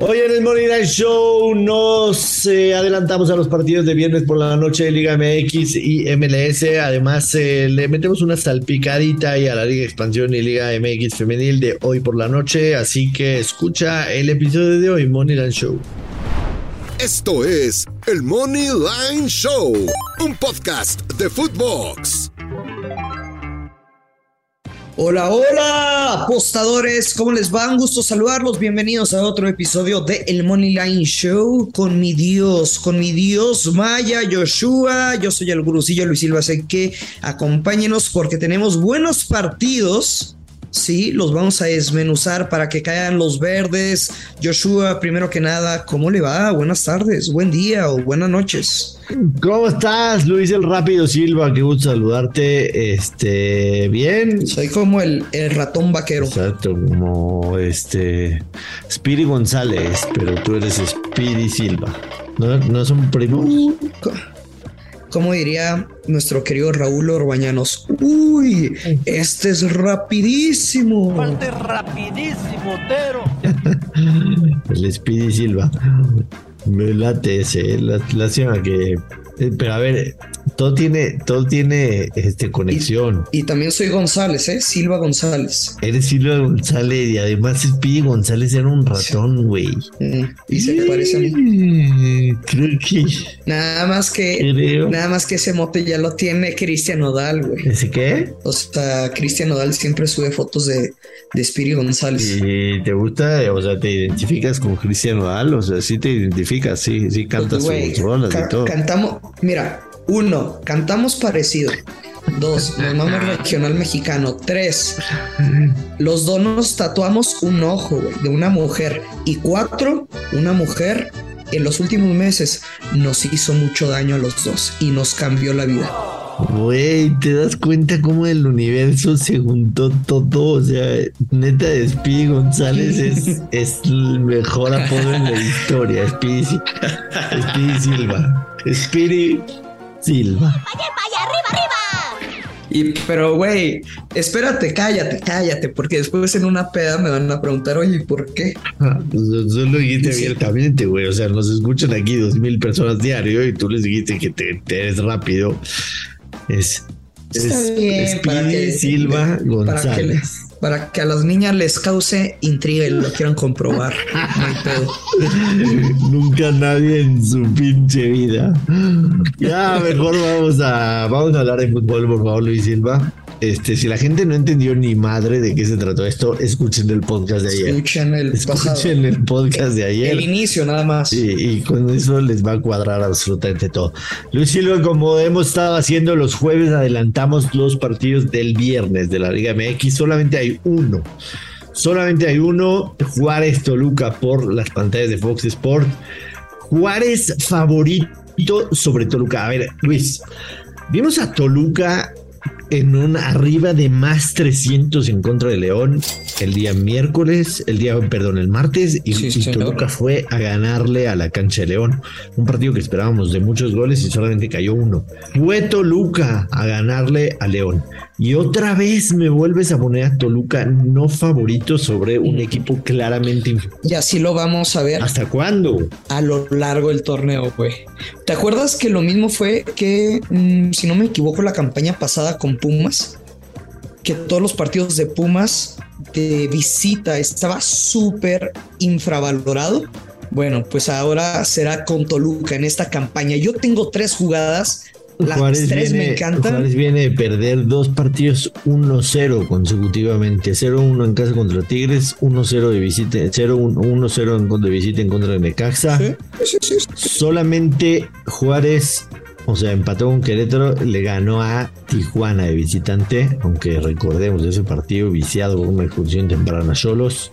Hoy en el Morning Night Show nos eh, adelantamos a los partidos de viernes por la noche de Liga MX y MLS. Además, eh, le metemos una salpicadita ahí a la Liga Expansión y Liga MX Femenil de hoy por la noche. Así que escucha el episodio de hoy, Money Night Show. Esto es el Money Line Show, un podcast de Footbox. Hola, hola, apostadores, ¿cómo les va? Un gusto saludarlos. Bienvenidos a otro episodio de El Money Line Show con mi Dios, con mi Dios Maya, Joshua. Yo soy el gurusillo Luis Silva, así que acompáñenos porque tenemos buenos partidos Sí, los vamos a desmenuzar para que caigan los verdes. Joshua, primero que nada, ¿cómo le va? Buenas tardes, buen día o buenas noches. ¿Cómo estás, Luis el Rápido Silva? Qué gusto saludarte. Este, bien. Soy como el, el ratón vaquero. Exacto, como este Spiri González, pero tú eres Spiri Silva. ¿No, no son primos? Como diría nuestro querido Raúl Orbañanos, uy, este es rapidísimo. Parte rapidísimo, Tero. El Speedy Silva. Me late ese, la, la que eh, pero a ver, todo tiene, todo tiene este, conexión. Y, también soy González, ¿eh? Silva González. Eres Silva González y además Speedy González era un ratón, güey. y se parece a mí. Creo que. Nada más que. Nada más que ese mote ya lo tiene Cristian Nodal, güey. ¿Ese qué? O sea, Cristian Nodal siempre sube fotos de, de Speedy González. ¿Y te gusta? O sea, ¿te identificas con Cristian Nodal? O sea, sí te identificas, sí, sí cantas sus rolas y todo. Cantamos, Mira, uno, cantamos parecido. Dos, nos regional mexicano. Tres, los dos nos tatuamos un ojo de una mujer. Y cuatro, una mujer en los últimos meses nos hizo mucho daño a los dos y nos cambió la vida. Güey, ¿te das cuenta cómo el universo se juntó todo? O sea, neta, Speedy González es, es el mejor apodo en la historia. Speedy, Speedy Silva. Speedy Silva. ¡Vaya, vaya, arriba, arriba! Y, pero, güey, espérate, cállate, cállate, porque después en una peda me van a preguntar, oye, ¿por qué? Ah, pues solo dijiste abiertamente, güey. O sea, nos escuchan aquí dos mil personas diario y tú les dijiste que te, te eres rápido. Es, es Silva González. Para que, a las niñas les cause intriga y lo quieran comprobar. Nunca nadie en su pinche vida. Ya, mejor vamos a, vamos a hablar de fútbol, por favor, Luis Silva. Este, si la gente no entendió ni madre de qué se trató esto, escuchen el podcast de ayer. Escuchen el, escuchen el podcast de ayer. El inicio nada más. Sí, y con eso les va a cuadrar absolutamente todo. Luis Silva, como hemos estado haciendo los jueves, adelantamos los partidos del viernes de la Liga MX. Solamente hay uno. Solamente hay uno. Juárez Toluca por las pantallas de Fox Sport. Juárez favorito sobre Toluca. A ver, Luis, vimos a Toluca en un arriba de más 300 en contra de León el día miércoles, el día, perdón, el martes, y, Toluca fue a ganarle a la cancha de León. Un partido que esperábamos de muchos goles y solamente cayó uno. Fue Toluca a ganarle a León. Y otra vez me vuelves a poner a Toluca no favorito sobre un equipo claramente. Y así lo vamos a ver. ¿Hasta cuándo? A lo largo del torneo, güey. ¿Te acuerdas que lo mismo fue que, mm, si no me equivoco, la campaña pasada con Pumas? Que todos los partidos de Pumas de visita estaba súper infravalorado. Bueno, pues ahora será con Toluca en esta campaña. Yo tengo tres jugadas las tres me encantan. Juárez viene de perder dos partidos 1-0 consecutivamente. 0-1 en casa contra Tigres, 1-0 de visita, 0-1-0 en de visita en contra de Necaxa. Solamente Juárez, o sea, empató con Querétaro, le ganó a Tijuana de visitante, aunque recordemos ese partido viciado con una expulsión temprana a Cholos,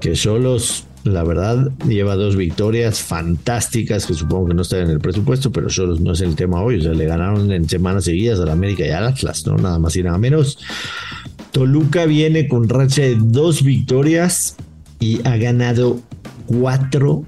que Cholos la verdad, lleva dos victorias fantásticas que supongo que no están en el presupuesto, pero solo no es el tema hoy. O sea, le ganaron en semanas seguidas a la América y al Atlas, ¿no? Nada más y nada menos. Toluca viene con racha de dos victorias y ha ganado cuatro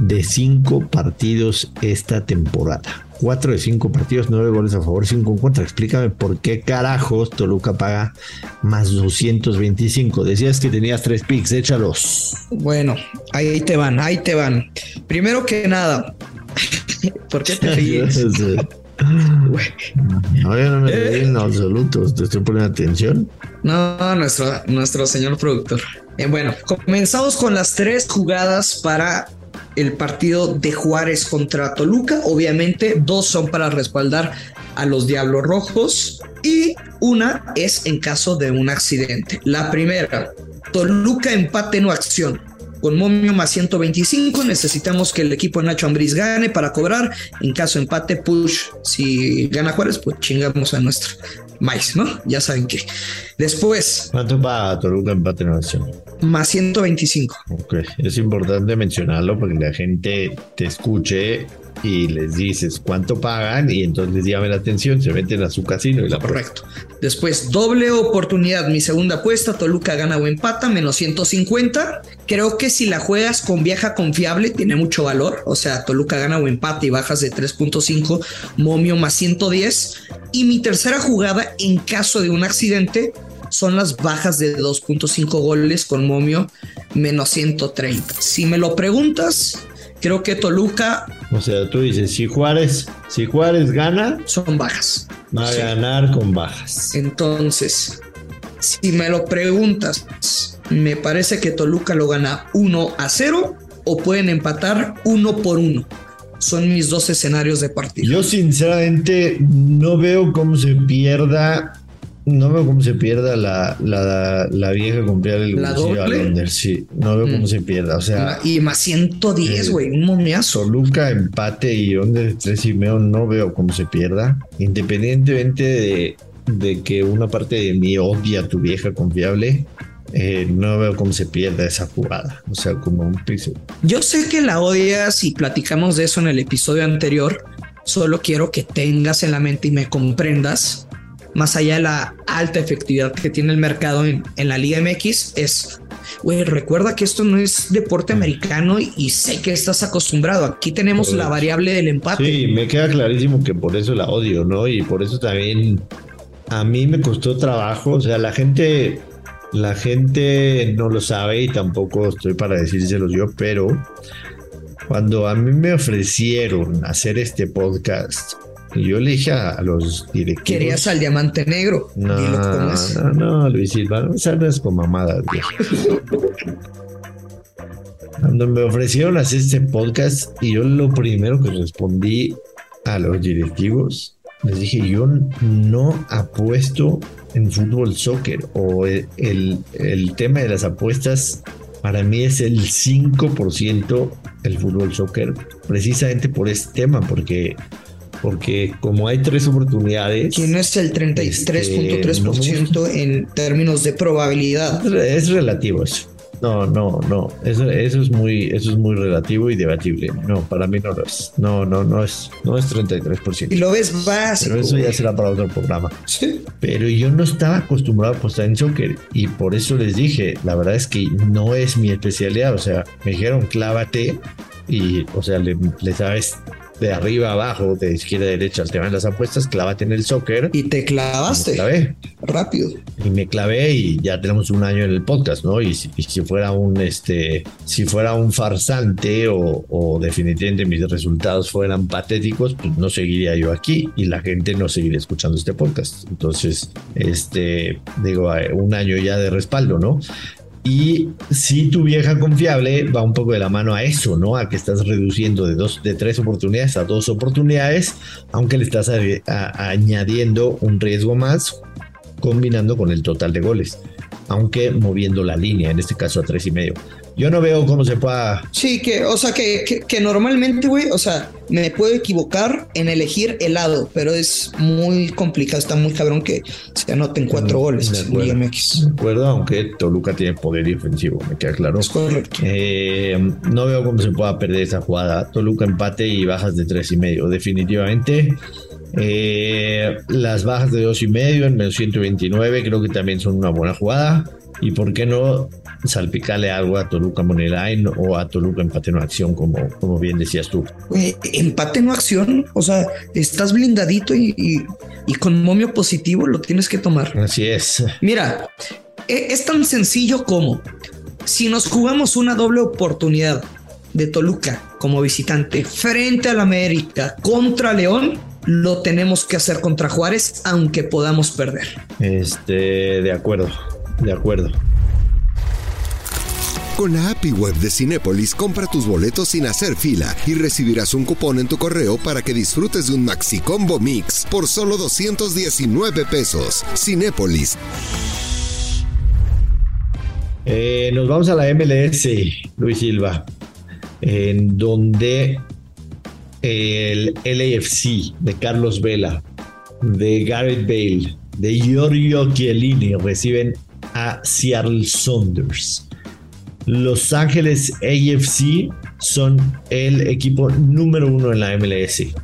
de cinco partidos esta temporada. cuatro de cinco partidos, nueve goles a favor, cinco en contra. Explícame por qué carajos Toluca paga más 225. Decías que tenías tres picks, échalos. Bueno, ahí te van, ahí te van. Primero que nada, ¿por qué te ríes? No, yo no me reí en absoluto, te estoy poniendo atención. No, nuestro, nuestro señor productor. Eh, bueno, comenzamos con las tres jugadas para el partido de Juárez contra Toluca. Obviamente, dos son para respaldar a los Diablos Rojos y una es en caso de un accidente. La primera, Toluca empate no acción. Con momio más 125 necesitamos que el equipo de Nacho Ambriz gane para cobrar. En caso de empate, push. Si gana Juárez, pues chingamos a nuestro mais, ¿no? Ya saben que. Después. ¿Cuánto va Toluca empate en acción? Más 125. Ok, es importante mencionarlo porque la gente te escuche y les dices cuánto pagan y entonces llamen la atención, se meten a su casino y la Correcto. Después, doble oportunidad, mi segunda apuesta, Toluca gana o empata, menos 150. Creo que si la juegas con vieja confiable tiene mucho valor, o sea, Toluca gana o empata y bajas de 3.5, momio más 110. Y mi tercera jugada, en caso de un accidente, son las bajas de 2.5 goles con momio menos 130. Si me lo preguntas, creo que Toluca O sea, tú dices, si Juárez, si Juárez gana, son bajas. va a Sí. ganar con bajas. Entonces, si me lo preguntas, me parece que Toluca lo gana 1 a 0 o pueden empatar 1 por 1. Son mis dos escenarios de partido. Yo sinceramente no veo cómo se pierda, no veo cómo se pierda la, la, la vieja confiable del ¿La doble? al under, sí, no veo cómo Mm. se pierda, o sea, Y más 110, Eh, güey, un momiazo. Toluca empate y de tres y medio no veo cómo se pierda, independientemente de, de que una parte de mí odia a tu vieja confiable, eh, no veo cómo se pierda esa jugada, o sea, como un piso. Yo sé que la odias y platicamos de eso en el episodio anterior. Solo quiero que tengas en la mente y me comprendas, más allá de la alta efectividad que tiene el mercado en, en la Liga MX, es, güey, recuerda que esto no es deporte americano y, sé que estás acostumbrado. Aquí tenemos la variable del empate. Sí, me queda clarísimo que por eso la odio, ¿no? Y por eso también a mí me costó trabajo, o sea, la gente, la gente no lo sabe y tampoco estoy para decírselos yo, pero cuando a mí me ofrecieron hacer este podcast, yo le dije a, los directivos. Querías al diamante negro. No, no, no, Luis Silva, no salgas con mamadas. Cuando me ofrecieron hacer este podcast, y yo lo primero que respondí a los directivos, les dije, yo no apuesto en fútbol soccer o el, el, el tema de las apuestas para mí es el 5% el fútbol soccer, precisamente por este tema, porque, porque como hay tres oportunidades... ¿Quién es el 33.3% en términos de probabilidad? Es relativo eso. No, no, no. Eso, eso es muy, eso es muy relativo y debatible. No, para mí no lo es. No, no, no es, no es 33%. Y lo ves básico. Pero eso ya será para otro programa. Sí. Pero yo no estaba acostumbrado a apostar en soccer y por eso les dije, la verdad es que no es mi especialidad. O sea, me dijeron clávate y, o sea, le, le sabes de arriba a abajo, de izquierda a derecha al tema de las apuestas, clávate en el soccer. Y te Me clavaste clavé rápido. y me clavé y ya tenemos un año en el podcast, ¿no? Y si, y si fuera un este, si fuera un farsante o, o definitivamente mis resultados fueran patéticos, pues no seguiría yo aquí y la gente no seguiría escuchando este podcast. Entonces, este, digo, eh, un año ya de respaldo, ¿no? Y si tu vieja confiable va un poco de la mano a eso, ¿no? A que estás reduciendo de dos, de tres oportunidades a dos oportunidades, aunque le estás añadiendo un riesgo más combinando con el total de goles, aunque moviendo la línea, en este caso a tres y medio. Yo no veo cómo se pueda. Sí, que, o sea, que, que, que normalmente, güey, o sea, me puedo equivocar en elegir el lado, pero es muy complicado, está muy cabrón que se anoten cuatro De goles en acuerdo. MX. De acuerdo, aunque Toluca tiene poder y ofensivo, me queda claro. Es correcto. Eh, no veo cómo se pueda perder esa jugada. Toluca empate y bajas de tres y medio, definitivamente. Eh, las bajas de dos y medio en menos 129 creo que también son una buena jugada. Y por qué no salpicarle algo a Toluca Moneyline o a Toluca empate no acción, como, como bien decías tú. empate no acción, o sea, estás blindadito y, y, con momio positivo lo tienes que tomar. Así es. Mira, e, es tan sencillo como si nos jugamos una doble oportunidad de Toluca como visitante frente al América contra León, lo tenemos que hacer contra Juárez, aunque podamos perder. Este, de acuerdo, de acuerdo. Con la API web de Cinépolis, compra tus boletos sin hacer fila y recibirás un cupón en tu correo para que disfrutes de un Maxi Combo Mix por solo 219 pesos. Cinépolis. Eh, nos vamos a la MLS, Luis Silva, en donde el LAFC de Carlos Vela, de Gareth Bale, de Giorgio Chiellini reciben a Seattle Saunders. Los Ángeles AFC son el equipo número uno en la MLS.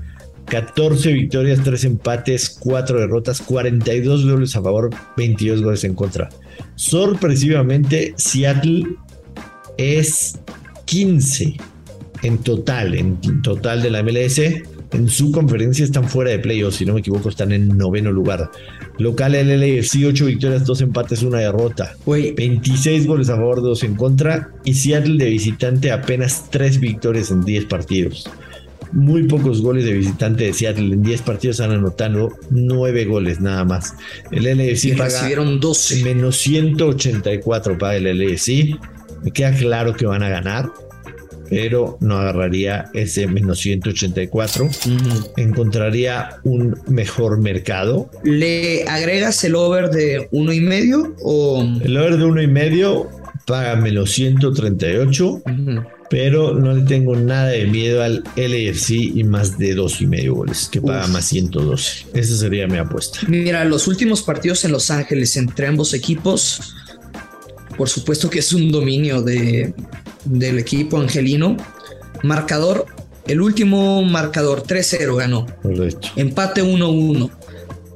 14 victorias, 3 empates, 4 derrotas, 42 goles a favor, 22 goles en contra. Sorpresivamente, Seattle es 15 en total, en total de la MLS. En su conferencia están fuera de playoffs, si no me equivoco, están en noveno lugar. Local el LFC, 8 victorias, 2 empates, 1 derrota. 26 goles a favor, 2 en contra. Y Seattle de visitante apenas 3 victorias en 10 partidos. Muy pocos goles de visitante de Seattle. En 10 partidos han anotado 9 goles nada más. El LFC paga recibieron 12. menos 184 para el LFC. Me queda claro que van a ganar pero no agarraría ese menos 184. Encontraría un mejor mercado. ¿Le agregas el over de uno y medio o el over de uno y medio paga menos 138? Pero no le tengo nada de miedo al LFC y más de dos y medio goles, que paga más 112. Esa sería mi apuesta. Mira, los últimos partidos en Los Ángeles entre ambos equipos, por supuesto que es un dominio de, del equipo angelino. Marcador, el último marcador 3-0 ganó. Empate 1-1.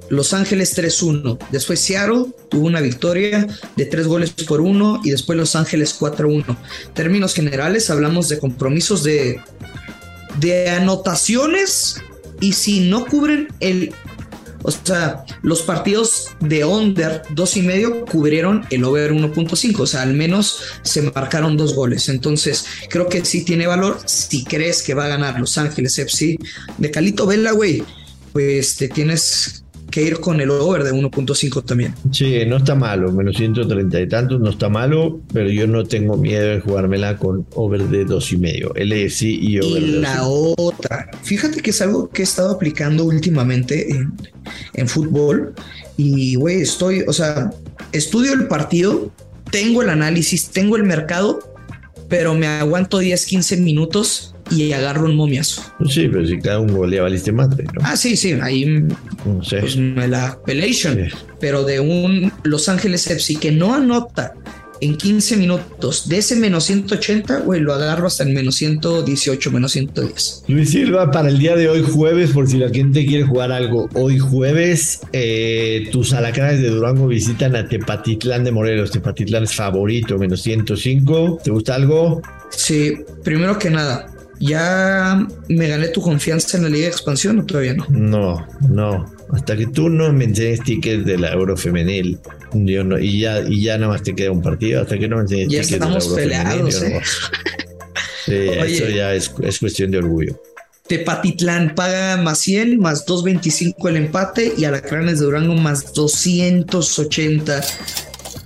Los Ángeles 3-1. Después Seattle tuvo una victoria de 3 goles por 1 y después Los Ángeles 4-1. Términos generales, hablamos de compromisos de, de anotaciones y si no cubren el o sea, los partidos de under dos y medio cubrieron el over 1.5. O sea, al menos se marcaron dos goles. Entonces, creo que sí tiene valor. Si crees que va a ganar Los Ángeles FC de Calito Vela, güey, pues te tienes que ir con el over de 1.5 también. Sí, no está malo, menos 130 y tantos, no está malo, pero yo no tengo miedo de jugármela con over de dos y medio, LFC y over y la otra, fíjate que es algo que he estado aplicando últimamente en, en fútbol y, güey, estoy, o sea, estudio el partido, tengo el análisis, tengo el mercado, pero me aguanto 10, 15 minutos y agarro un momiazo. Pues sí, pero si cada un gol ya valiste madre, ¿no? Ah, sí, sí, ahí no sé. pues me la pelation, pero de un Los Ángeles FC que no anota en 15 minutos de ese menos 180, güey, lo agarro hasta el menos 118, menos 110. Luis Silva, para el día de hoy, jueves, por si la gente quiere jugar algo, hoy jueves, eh, tus alacranes de Durango visitan a Tepatitlán de Morelos. Tepatitlán es favorito, menos 105. ¿Te gusta algo? Sí, primero que nada, ¿Ya me gané tu confianza en la Liga de Expansión o todavía no? No, no. Hasta que tú no me enseñes tickets de la Euro Femenil, yo no, y ya, y ya nada más te queda un partido. Hasta que no me enseñes ya tickets de la Euro peleados. ¿eh? Sí, eso ya es, es, cuestión de orgullo. Tepatitlán paga más 100, más 225 el empate y Alacranes de Durango más 280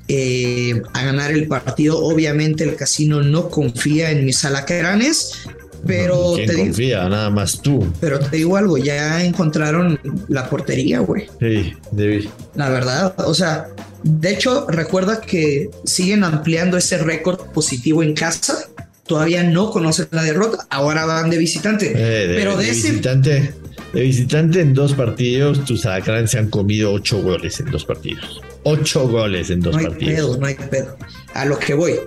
eh, a ganar el partido. Obviamente el casino no confía en mis alacranes pero te confía? Nada más tú. Pero te digo algo, ya encontraron la portería, güey. Sí, David. La verdad, o sea, de hecho, recuerda que siguen ampliando ese récord positivo en casa. Todavía no conocen la derrota, ahora van de visitante. Eh, pero de, visitante, de visitante en dos partidos, tus alacranes se han comido ocho goles en dos partidos. Ocho goles en dos no hay partidos. Pedo, no hay pedo. A lo que voy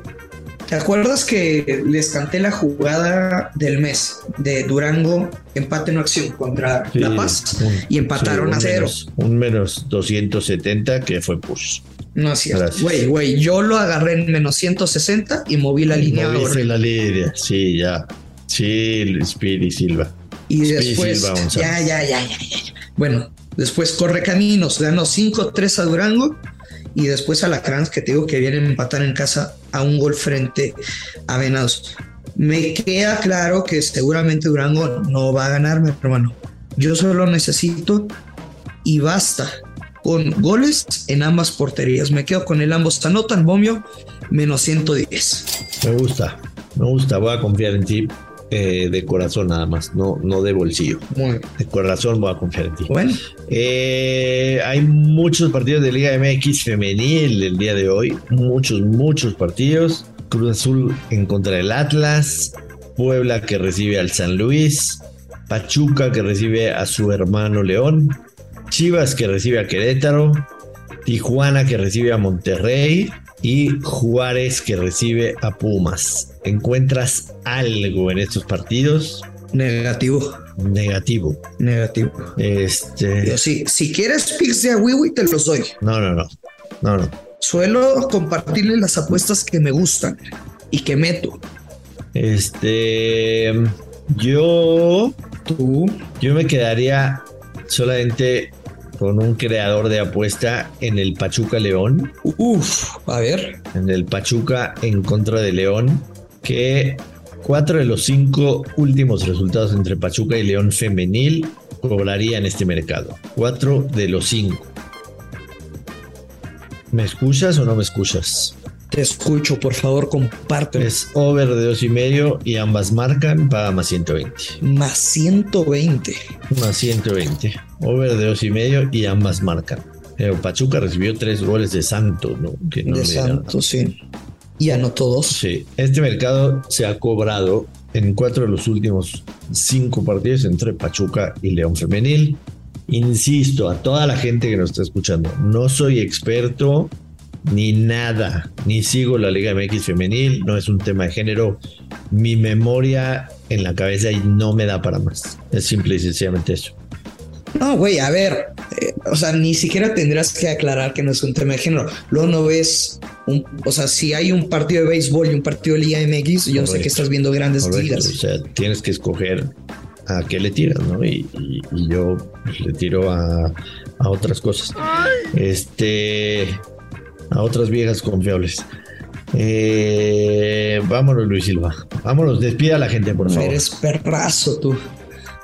¿Te acuerdas que les canté la jugada del mes de Durango, empate no acción contra La Paz y empataron a cero? un menos 270 que fue push. No es cierto. Güey, güey, yo lo agarré en menos 160 y moví la línea. Moviste la línea, sí, ya. Sí, Speedy Silva. Y después, ya, ya, ya, ya, ya. Bueno, después corre caminos, ganó 5-3 a Durango y después a la Crans que te digo que vienen a empatar en casa a un gol frente a Venados. Me queda claro que seguramente Durango no va a ganarme, hermano. Yo solo necesito y basta con goles en ambas porterías. Me quedo con el ambos anotan, Bomio, menos 110. Me gusta, me gusta, voy a confiar en ti. Eh, de corazón nada más, no, no de bolsillo. De corazón voy a confiar en ti. Bueno. Eh, hay muchos partidos de Liga MX femenil el día de hoy. Muchos, muchos partidos. Cruz Azul en contra del Atlas. Puebla que recibe al San Luis. Pachuca que recibe a su hermano León. Chivas que recibe a Querétaro. Tijuana que recibe a Monterrey y Juárez que recibe a Pumas. ¿Encuentras algo en estos partidos? Negativo. Negativo. Negativo. Este. si, si quieres picks de Wiwi, te los doy. No, no, no. No, no. Suelo compartirle las apuestas que me gustan y que meto. Este. Yo. Tú. Yo me quedaría solamente con un creador de apuesta en el Pachuca León. Uf, a ver. En el Pachuca en contra de León, que cuatro de los cinco últimos resultados entre Pachuca y León femenil cobrarían este mercado. Cuatro de los cinco. ¿Me escuchas o no me escuchas? Te escucho, por favor, comparte. Es over de dos y medio y ambas marcan, paga más 120. Más 120. Más 120. Over de dos y medio y ambas marcan. Pero Pachuca recibió tres goles de Santos, ¿no? Que de Santos, sí. Y anotó dos. Sí. Este mercado se ha cobrado en cuatro de los últimos cinco partidos entre Pachuca y León Femenil. Insisto, a toda la gente que nos está escuchando, no soy experto ni nada, ni sigo la Liga MX femenil, no es un tema de género. Mi memoria en la cabeza y no me da para más. Es simple y sencillamente eso. No, güey, a ver, eh, o sea, ni siquiera tendrás que aclarar que no es un tema de género. Luego no ves, un, o sea, si hay un partido de béisbol y un partido de Liga MX, yo sé que estás viendo grandes ligas. O sea, tienes que escoger a qué le tiras, ¿no? Y, yo le tiro a, a otras cosas. Este, a otras viejas confiables. Eh, vámonos, Luis Silva. Vámonos, despida a la gente, por favor. Eres perrazo tú.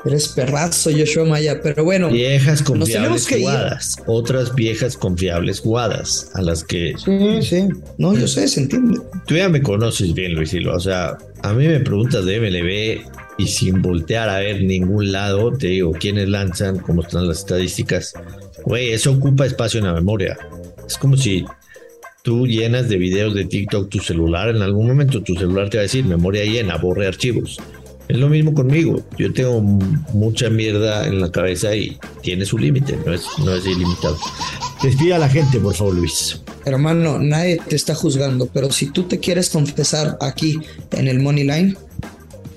Eres perrazo, Joshua Maya. Pero bueno. Viejas confiables jugadas. Otras viejas confiables jugadas a las que. Sí, sí. No, yo sé, se entiende. Tú ya me conoces bien, Luis Silva. O sea, a mí me preguntas de MLB y sin voltear a ver ningún lado, te digo quiénes lanzan, cómo están las estadísticas. Güey, eso ocupa espacio en la memoria. Es como si tú llenas de videos de TikTok tu celular, en algún momento tu celular te va a decir memoria llena, borre archivos. Es lo mismo conmigo. Yo tengo mucha mierda en la cabeza y tiene su límite, no es, no es ilimitado. Despida a la gente, por favor, Luis. Hermano, nadie te está juzgando, pero si tú te quieres confesar aquí en el Money Line,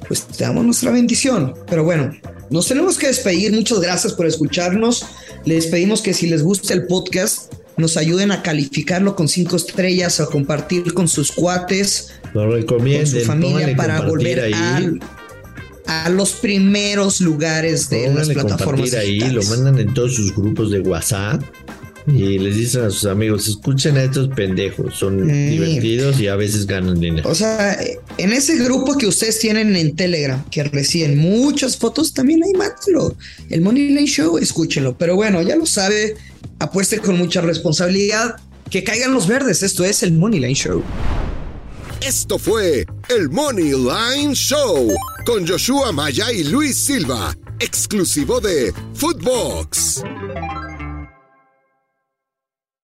pues te damos nuestra bendición. Pero bueno, nos tenemos que despedir. Muchas gracias por escucharnos. Les pedimos que si les gusta el podcast, nos ayuden a calificarlo con cinco estrellas, a compartir con sus cuates, lo recomienden, con su familia para volver a, los primeros lugares de las plataformas. ahí, lo mandan en todos sus grupos de WhatsApp y les dicen a sus amigos, escuchen a estos pendejos, son divertidos y a veces ganan dinero. O sea, en ese grupo que ustedes tienen en Telegram, que reciben muchas fotos, también hay mátelo. El Money Line Show, escúchenlo. Pero bueno, ya lo sabe, apueste con mucha responsabilidad, que caigan los verdes. Esto es el Money Line Show. Esto fue el Money Line Show con Joshua Maya y Luis Silva, exclusivo de Footbox.